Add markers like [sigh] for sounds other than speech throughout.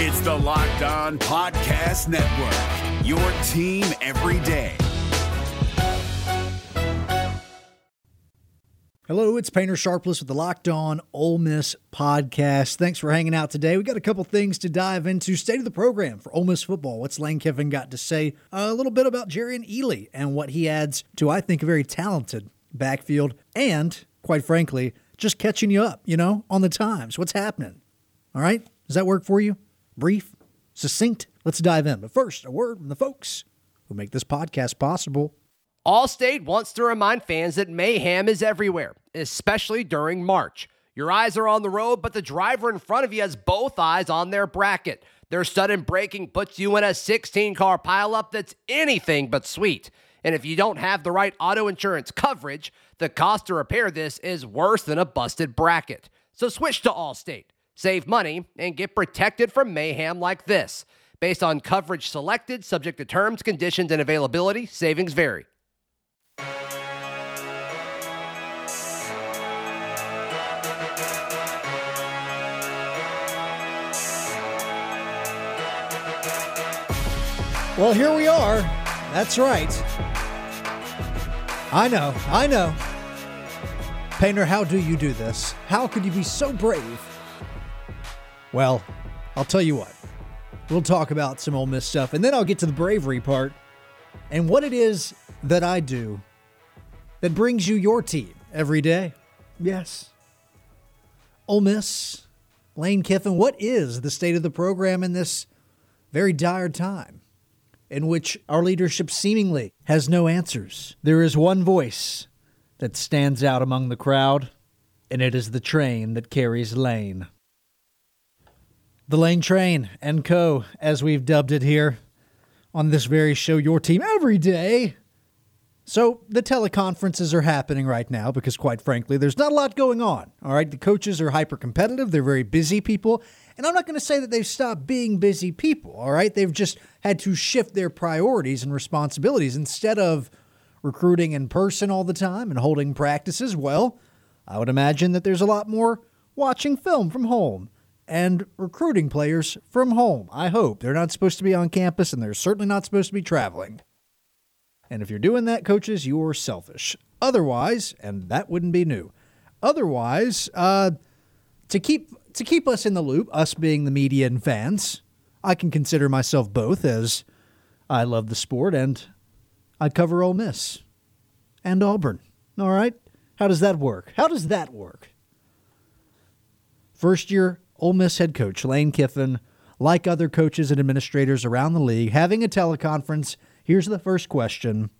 It's the Locked On Podcast Network, your team every day. Hello, it's Painter Sharpless with the Locked On Ole Miss podcast. Thanks for hanging out today. We got a couple things to dive into. State of the program for Ole Miss football. What's Lane Kiffin got to say? A little bit about Jerrion Ealy and what he adds to, I think, a very talented backfield. And, quite frankly, just catching you up, you know, on the times. What's happening? All right? Does that work for you? Brief, succinct? Let's dive in. But first, a word from the folks who make this podcast possible. Allstate wants to remind fans that mayhem is everywhere, especially during March. Your eyes are on the road, but the driver in front of you has both eyes on their bracket. Their sudden braking puts you in a 16 car pileup that's anything but sweet. And if you don't have the right auto insurance coverage, the cost to repair this is worse than a busted bracket. So switch to Allstate, save money, and get protected from mayhem like this. Based on coverage selected, subject to terms, conditions, and availability, savings vary. Well, here we are. That's right. I know, I know. Painter, how do you do this? How could you be so brave? Well, I'll tell you what. We'll talk about some Ole Miss stuff, and then I'll get to the bravery part and what it is that I do that brings you your team every day. Yes. Ole Miss, Lane Kiffin, what is the state of the program in this very dire time? in which our leadership seemingly has no answers. There is one voice that stands out among the crowd, and it is the train that carries Lane. The Lane Train and Co., as we've dubbed it here on this very show, your team every day. So the teleconferences are happening right now because, quite frankly, there's not a lot going on. All right, the coaches are hyper competitive, they're very busy people, and I'm not going to say that they've stopped being busy people, all right? They've just had to shift their priorities and responsibilities instead of recruiting in person all the time and holding practices. Well, I would imagine that there's a lot more watching film from home and recruiting players from home. I hope. They're not supposed to be on campus and they're certainly not supposed to be traveling. And if you're doing that, coaches, you're selfish. Otherwise, and that wouldn't be new. Otherwise, uh, to keep to keep us in the loop, us being the media and fans, I can consider myself both as I love the sport and I cover Ole Miss and Auburn. All right? How does that work? How does that work? First year Ole Miss head coach Lane Kiffin, like other coaches and administrators around the league, having a teleconference. Here's the first question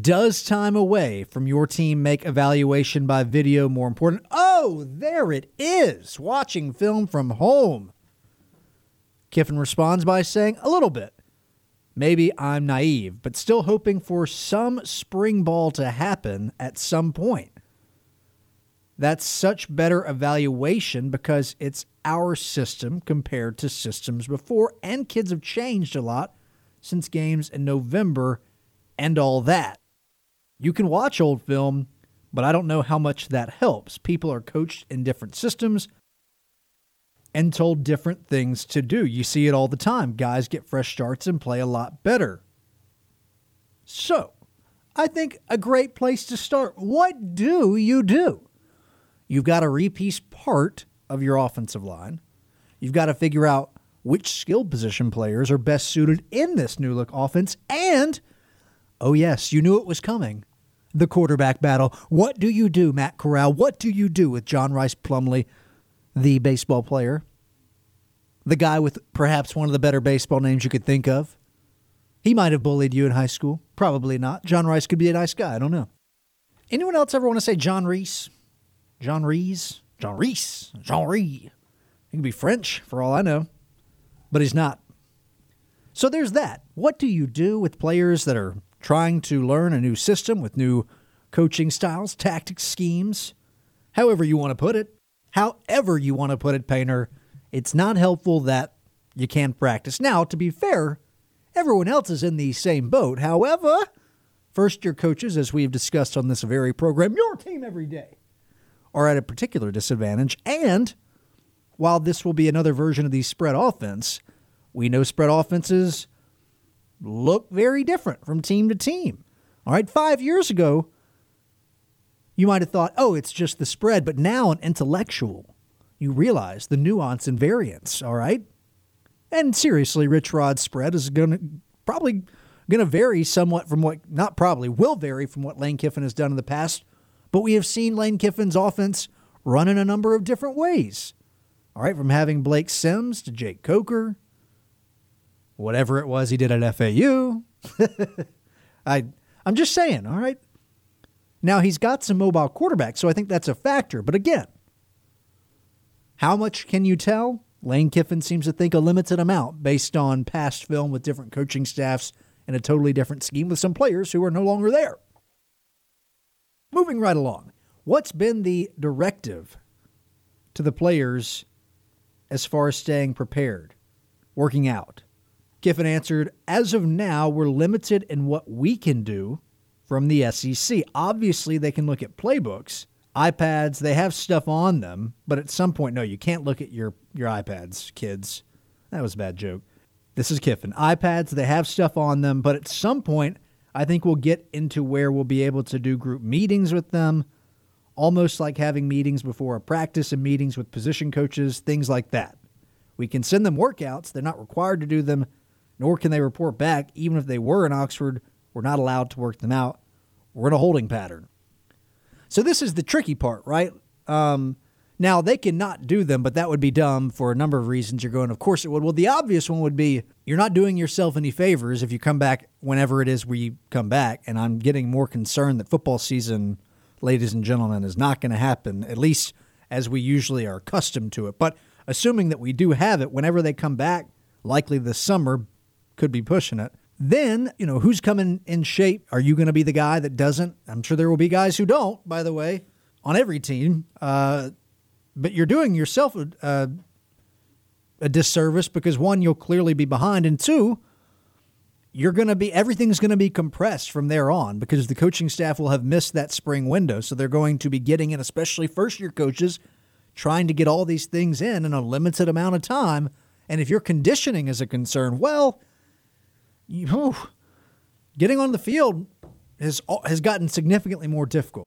does time away from your team make evaluation by video more important? Oh, there it is. Watching film from home. Kiffin responds by saying, A little bit. Maybe I'm naive, but still hoping for some spring ball to happen at some point. That's such better evaluation because it's our system compared to systems before, and kids have changed a lot since games in November and all that. You can watch old film, but I don't know how much that helps. People are coached in different systems and told different things to do. You see it all the time. Guys get fresh starts and play a lot better. So, I think a great place to start. What do you do? You've got to repiece part of your offensive line. You've got to figure out which skill position players are best suited in this new look offense. And, oh, yes, you knew it was coming the quarterback battle. What do you do, Matt Corral? What do you do with John Rhys Plumlee, the baseball player? The guy with perhaps one of the better baseball names you could think of. He might have bullied you in high school. Probably not. John Rhys could be a nice guy. I don't know. Anyone else ever want to say John Reese? John Reese? John Reese? Jean Reese? He could be French for all I know, but he's not. So there's that. What do you do with players that are trying to learn a new system with new coaching styles, tactics, schemes, however you want to put it. However you want to put it, Painter, it's not helpful that you can't practice. Now, to be fair, everyone else is in the same boat. However, first year coaches, as we've discussed on this very program, your team every day, are at a particular disadvantage. And while this will be another version of the spread offense, we know spread offenses look very different from team to team. All right, five years ago, you might have thought, oh, it's just the spread, but now an intellectual, you realize the nuance and variance, all right? And seriously, Rich Rod's spread is going to probably going to vary somewhat from what, not probably, will vary from what Lane Kiffin has done in the past. But we have seen Lane Kiffin's offense run in a number of different ways. All right, from having Blake Sims to Jake Coker, whatever it was he did at FAU. [laughs] I I'm just saying, all right. Now he's got some mobile quarterbacks, so I think that's a factor. But again, how much can you tell? Lane Kiffin seems to think a limited amount based on past film with different coaching staffs and a totally different scheme with some players who are no longer there. Moving right along, what's been the directive to the players as far as staying prepared, working out? Kiffin answered, As of now, we're limited in what we can do from the SEC. Obviously, they can look at playbooks, iPads, they have stuff on them, but at some point, no, you can't look at your, your iPads, kids. That was a bad joke. This is Kiffin. iPads, they have stuff on them, but at some point, I think we'll get into where we'll be able to do group meetings with them, almost like having meetings before a practice and meetings with position coaches, things like that. We can send them workouts, they're not required to do them nor can they report back. Even if they were in Oxford, we're not allowed to work them out. We're in a holding pattern. So this is the tricky part, right? Um, now they cannot do them, but that would be dumb for a number of reasons. You're going, of course it would. Well, the obvious one would be you're not doing yourself any favors if you come back whenever it is we come back. And I'm getting more concerned that football season, ladies and gentlemen, is not going to happen, at least as we usually are accustomed to it. But assuming that we do have it, whenever they come back, likely this summer, could be pushing it. Then, you know, who's coming in shape? Are you going to be the guy that doesn't? I'm sure there will be guys who don't, by the way, on every team. Uh, but you're doing yourself a, a, disservice because one, you'll clearly be behind, and two, you're going to be everything's going to be compressed from there on because the coaching staff will have missed that spring window. So they're going to be getting in, especially first year coaches, trying to get all these things in in a limited amount of time. And if your conditioning is a concern, well, you, getting on the field has has gotten significantly more difficult.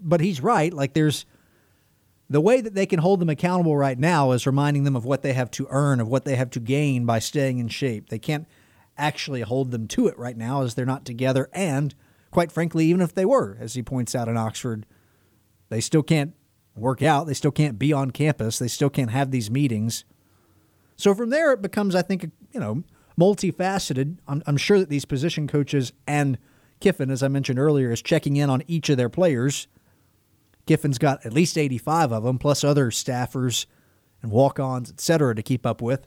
But he's right. Like, there's the way that they can hold them accountable right now is reminding them of what they have to earn, of what they have to gain by staying in shape. They can't actually hold them to it right now as they're not together. And quite frankly, even if they were, as he points out in Oxford, they still can't work out. They still can't be on campus. They still can't have these meetings. So from there, it becomes, I think, you know, multifaceted. I'm, I'm sure that these position coaches and Kiffin, as I mentioned earlier, is checking in on each of their players. Kiffin's got at least 85 of them, plus other staffers and walk-ons, et cetera, to keep up with.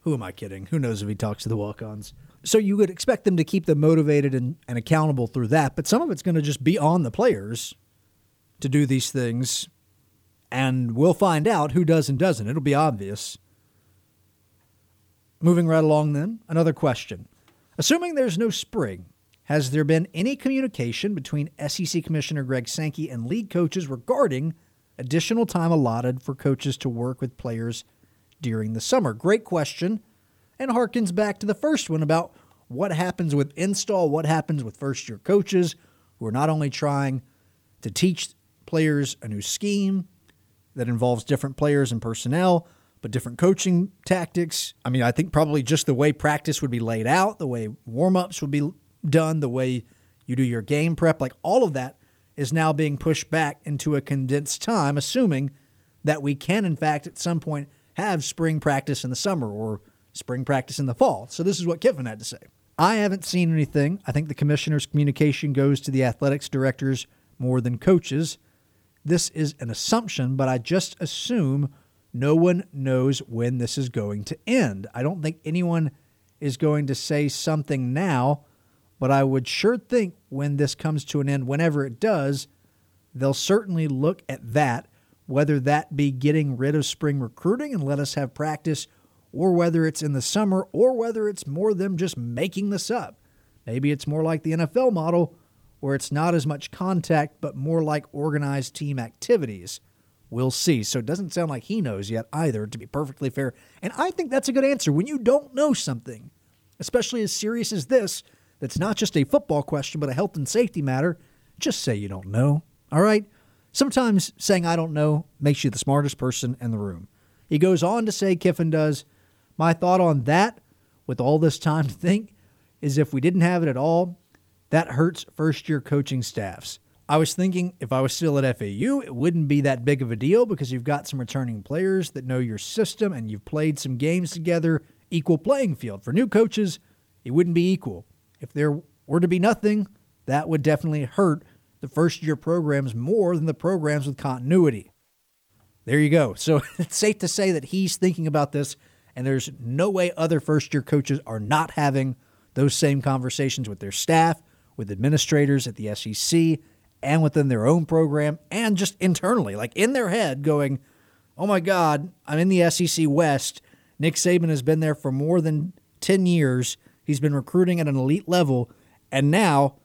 Who am I kidding? Who knows if he talks to the walk-ons? So you would expect them to keep them motivated and, and accountable through that, but some of it's going to just be on the players to do these things, and we'll find out who does and doesn't. It'll be obvious. Moving right along, then, another question. Assuming there's no spring, has there been any communication between SEC Commissioner Greg Sankey and league coaches regarding additional time allotted for coaches to work with players during the summer? Great question, and harkens back to the first one about what happens with install, what happens with first year coaches who are not only trying to teach players a new scheme that involves different players and personnel, but different coaching tactics. I mean, I think probably just the way practice would be laid out, the way warm ups would be done, the way you do your game prep, like all of that is now being pushed back into a condensed time, assuming that we can, in fact, at some point have spring practice in the summer or spring practice in the fall. So this is what Kiffin had to say. I haven't seen anything. I think the commissioner's communication goes to the athletics directors more than coaches. This is an assumption, but I just assume no one knows when this is going to end. I don't think anyone is going to say something now, but I would sure think when this comes to an end, whenever it does, they'll certainly look at that, whether that be getting rid of spring recruiting and let us have practice, or whether it's in the summer, or whether it's more them just making this up. Maybe it's more like the NFL model, where it's not as much contact, but more like organized team activities. We'll see. So it doesn't sound like he knows yet either, to be perfectly fair. And I think that's a good answer. When you don't know something, especially as serious as this, that's not just a football question, but a health and safety matter, just say you don't know. All right? Sometimes saying I don't know makes you the smartest person in the room. He goes on to say, Kiffin does, my thought on that, with all this time to think, is if we didn't have it at all, that hurts first year coaching staffs. I was thinking if I was still at FAU, it wouldn't be that big of a deal because you've got some returning players that know your system and you've played some games together, equal playing field. For new coaches, it wouldn't be equal. If there were to be nothing, that would definitely hurt the first year programs more than the programs with continuity. There you go. So [laughs] it's safe to say that he's thinking about this, and there's no way other first year coaches are not having those same conversations with their staff, with administrators at the SEC, and within their own program, and just internally, like in their head, going, oh my God, I'm in the SEC West. Nick Saban has been there for more than 10 years. He's been recruiting at an elite level. And now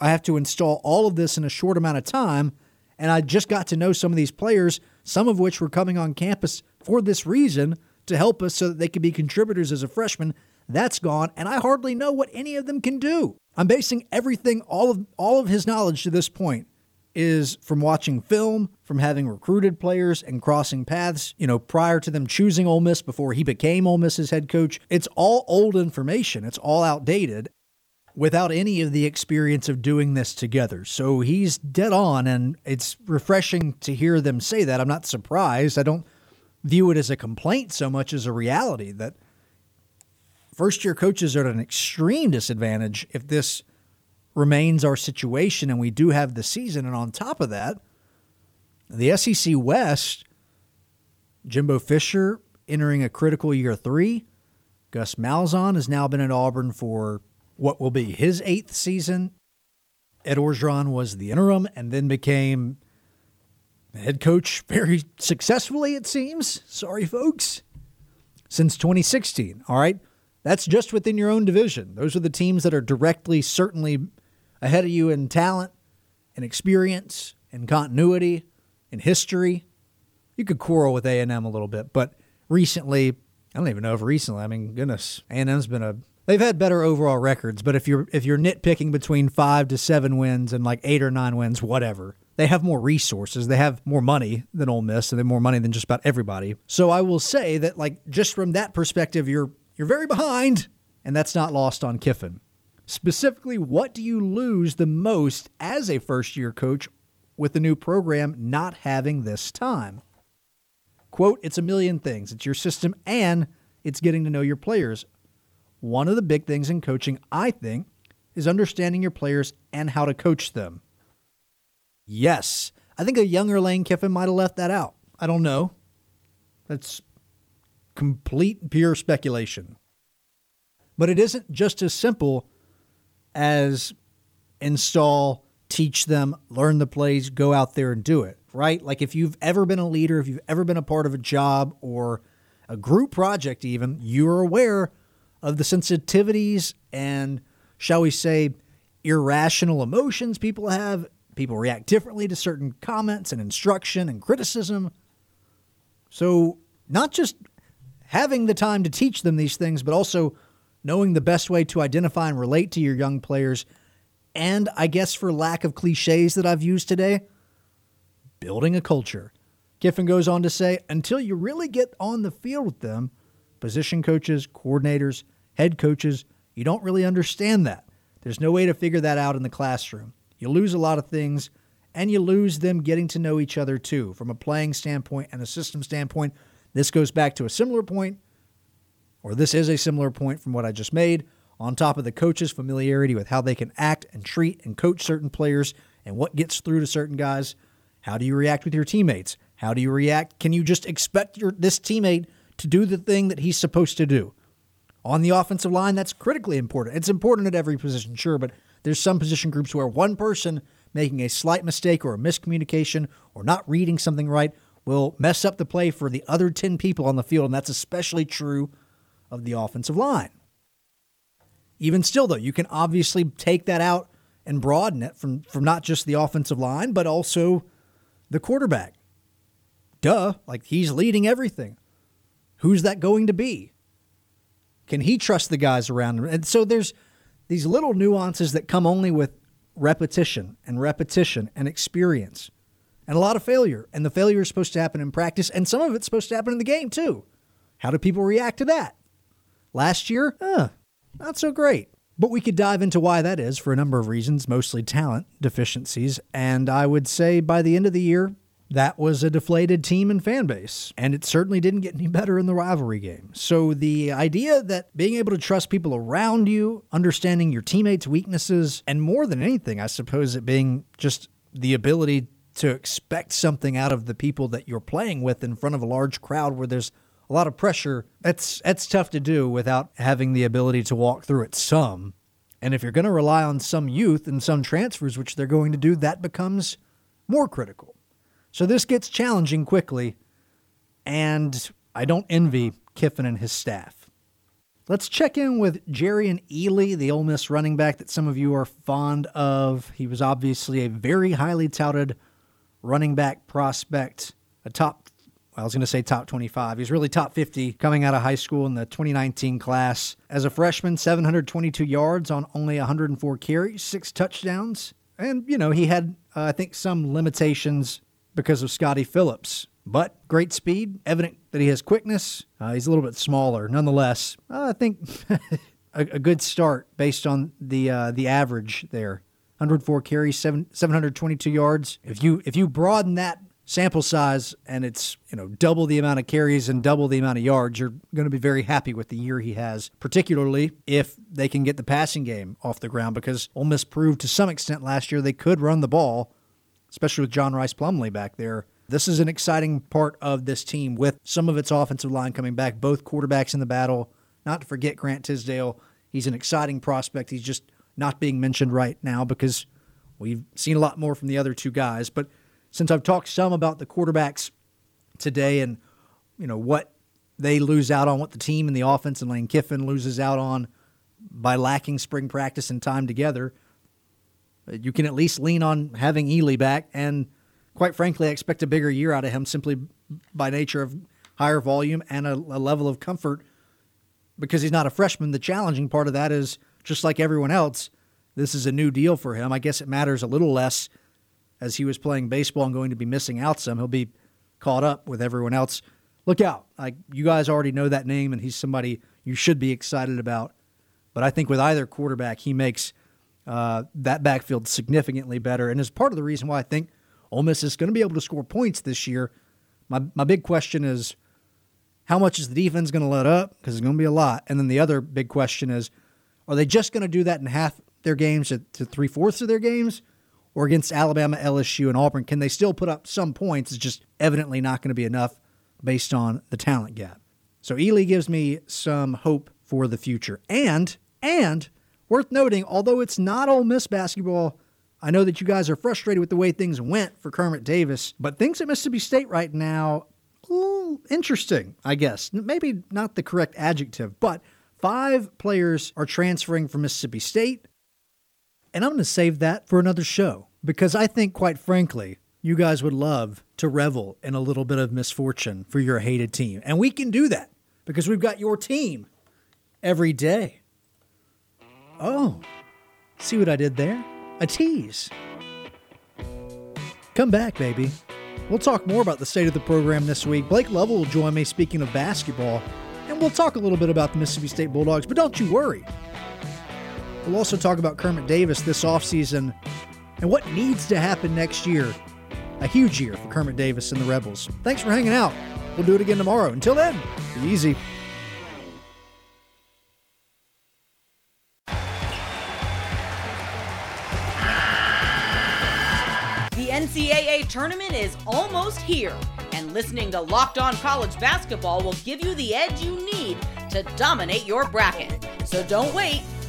I have to install all of this in a short amount of time. And I just got to know some of these players, some of which were coming on campus for this reason to help us so that they could be contributors as a freshman. That's gone, and I hardly know what any of them can do. I'm basing everything, all of all of his knowledge to this point is from watching film, from having recruited players and crossing paths, you know, prior to them choosing Ole Miss before he became Ole Miss's head coach. It's all old information. It's all outdated without any of the experience of doing this together. So he's dead on and it's refreshing to hear them say that. I'm not surprised. I don't view it as a complaint so much as a reality that first year coaches are at an extreme disadvantage if this remains our situation and we do have the season. And on top of that, the SEC West, Jimbo Fisher entering a critical year three. Gus Malzahn has now been at Auburn for what will be his eighth season. Ed Orgeron was the interim and then became head coach [laughs] very successfully, it seems. Sorry, folks. Since 2016. All right. That's just within your own division. Those are the teams that are directly, certainly ahead of you in talent and experience and continuity and history. You could quarrel with A&M a little bit, but recently, I don't even know if recently, I mean, goodness, A&M's been a they've had better overall records, but if you're if you're nitpicking between 5 to 7 wins and like 8 or 9 wins, whatever. They have more resources. They have more money than Ole Miss, and they have more money than just about everybody. So I will say that, like, just from that perspective, you're you're very behind, and that's not lost on Kiffin. Specifically, what do you lose the most as a first year coach with the new program not having this time? Quote, it's a million things. It's your system and it's getting to know your players. One of the big things in coaching, I think, is understanding your players and how to coach them. Yes, I think a younger Lane Kiffin might have left that out. I don't know. That's complete pure speculation. But it isn't just as simple as install, teach them, learn the plays, go out there and do it, right? Like if you've ever been a leader, if you've ever been a part of a job or a group project, even, you're aware of the sensitivities and, shall we say, irrational emotions people have. People react differently to certain comments and instruction and criticism. So, not just having the time to teach them these things, but also knowing the best way to identify and relate to your young players. And I guess for lack of cliches that I've used today, building a culture. Kiffin goes on to say, until you really get on the field with them, position coaches, coordinators, head coaches, you don't really understand that. There's no way to figure that out in the classroom. You lose a lot of things, and you lose them getting to know each other too, from a playing standpoint and a system standpoint. This goes back to a similar point or this is a similar point from what I just made, on top of the coach's familiarity with how they can act and treat and coach certain players and what gets through to certain guys. How do you react with your teammates? How do you react? Can you just expect your this teammate to do the thing that he's supposed to do? On the offensive line, that's critically important. It's important at every position, sure, but there's some position groups where one person making a slight mistake or a miscommunication or not reading something right will mess up the play for the other 10 people on the field, and that's especially true of the offensive line. Even still, though, you can obviously take that out and broaden it from, from not just the offensive line, but also the quarterback. Duh, like he's leading everything. Who's that going to be? Can he trust the guys around him? And so there's these little nuances that come only with repetition and repetition and experience and a lot of failure. And the failure is supposed to happen in practice, and some of it's supposed to happen in the game too. How do people react to that? Last year, not so great. But we could dive into why that is for a number of reasons, mostly talent deficiencies. And I would say by the end of the year, that was a deflated team and fan base. And it certainly didn't get any better in the rivalry game. So the idea that being able to trust people around you, understanding your teammates' weaknesses, and more than anything, I suppose it being just the ability to expect something out of the people that you're playing with in front of a large crowd where there's a lot of pressure. That's that's tough to do without having the ability to walk through it some. And if you're going to rely on some youth and some transfers, which they're going to do, that becomes more critical. So this gets challenging quickly, and I don't envy Kiffin and his staff. Let's check in with Jerry and Ely, the Ole Miss running back that some of you are fond of. He was obviously a very highly touted running back prospect, a top, I was going to say top 25. He's really top 50 coming out of high school in the 2019 class. As a freshman, 722 yards on only 104 carries, six touchdowns. And, you know, he had, uh, I think, some limitations because of Scotty Phillips. But great speed, evident that he has quickness. Uh, he's a little bit smaller. Nonetheless, uh, I think [laughs] a, a, good start based on the uh, the average there. 104 carries, seven, 722 yards. If you if you broaden that sample size and it's you know double the amount of carries and double the amount of yards, you're going to be very happy with the year he has. Particularly if they can get the passing game off the ground, because Ole Miss proved to some extent last year they could run the ball, especially with John Rhys Plumlee back there. This is an exciting part of this team with some of its offensive line coming back, both quarterbacks in the battle. Not to forget Grant Tisdale. He's an exciting prospect. He's just not being mentioned right now because we've seen a lot more from the other two guys. But since I've talked some about the quarterbacks today and you know what they lose out on, what the team and the offense and Lane Kiffin loses out on by lacking spring practice and time together, you can at least lean on having Ealy back. And quite frankly, I expect a bigger year out of him simply by nature of higher volume and a, a level of comfort because he's not a freshman. The challenging part of that is just like everyone else, this is a new deal for him. I guess it matters a little less as he was playing baseball and going to be missing out some. He'll be caught up with everyone else. Look out. Like you guys already know that name and he's somebody you should be excited about. But I think with either quarterback, he makes uh, that backfield significantly better and is part of the reason why I think Ole Miss is going to be able to score points this year. My my big question is how much is the defense going to let up? Because it's going to be a lot. And then the other big question is are they just going to do that in half their games to, to three fourths of their games? Or against Alabama, LSU, and Auburn, can they still put up some points? It's just evidently not going to be enough based on the talent gap. So Ealy gives me some hope for the future. And, and worth noting, although it's not Ole Miss basketball, I know that you guys are frustrated with the way things went for Kermit Davis, but things at Mississippi State right now, interesting, I guess. Maybe not the correct adjective, but Five players are transferring from Mississippi State. And I'm going to save that for another show because I think, quite frankly, you guys would love to revel in a little bit of misfortune for your hated team. And we can do that because we've got your team every day. Oh, see what I did there? A tease. Come back, baby. We'll talk more about the state of the program this week. Blake Lovell will join me speaking of basketball and we'll talk a little bit about the Mississippi State Bulldogs, but don't you worry. We'll also talk about Kermit Davis this offseason and what needs to happen next year. A huge year for Kermit Davis and the Rebels. Thanks for hanging out. We'll do it again tomorrow. Until then, be easy. The NCAA tournament is almost here and Listening to Locked On College Basketball will give you the edge you need to dominate your bracket. So don't wait.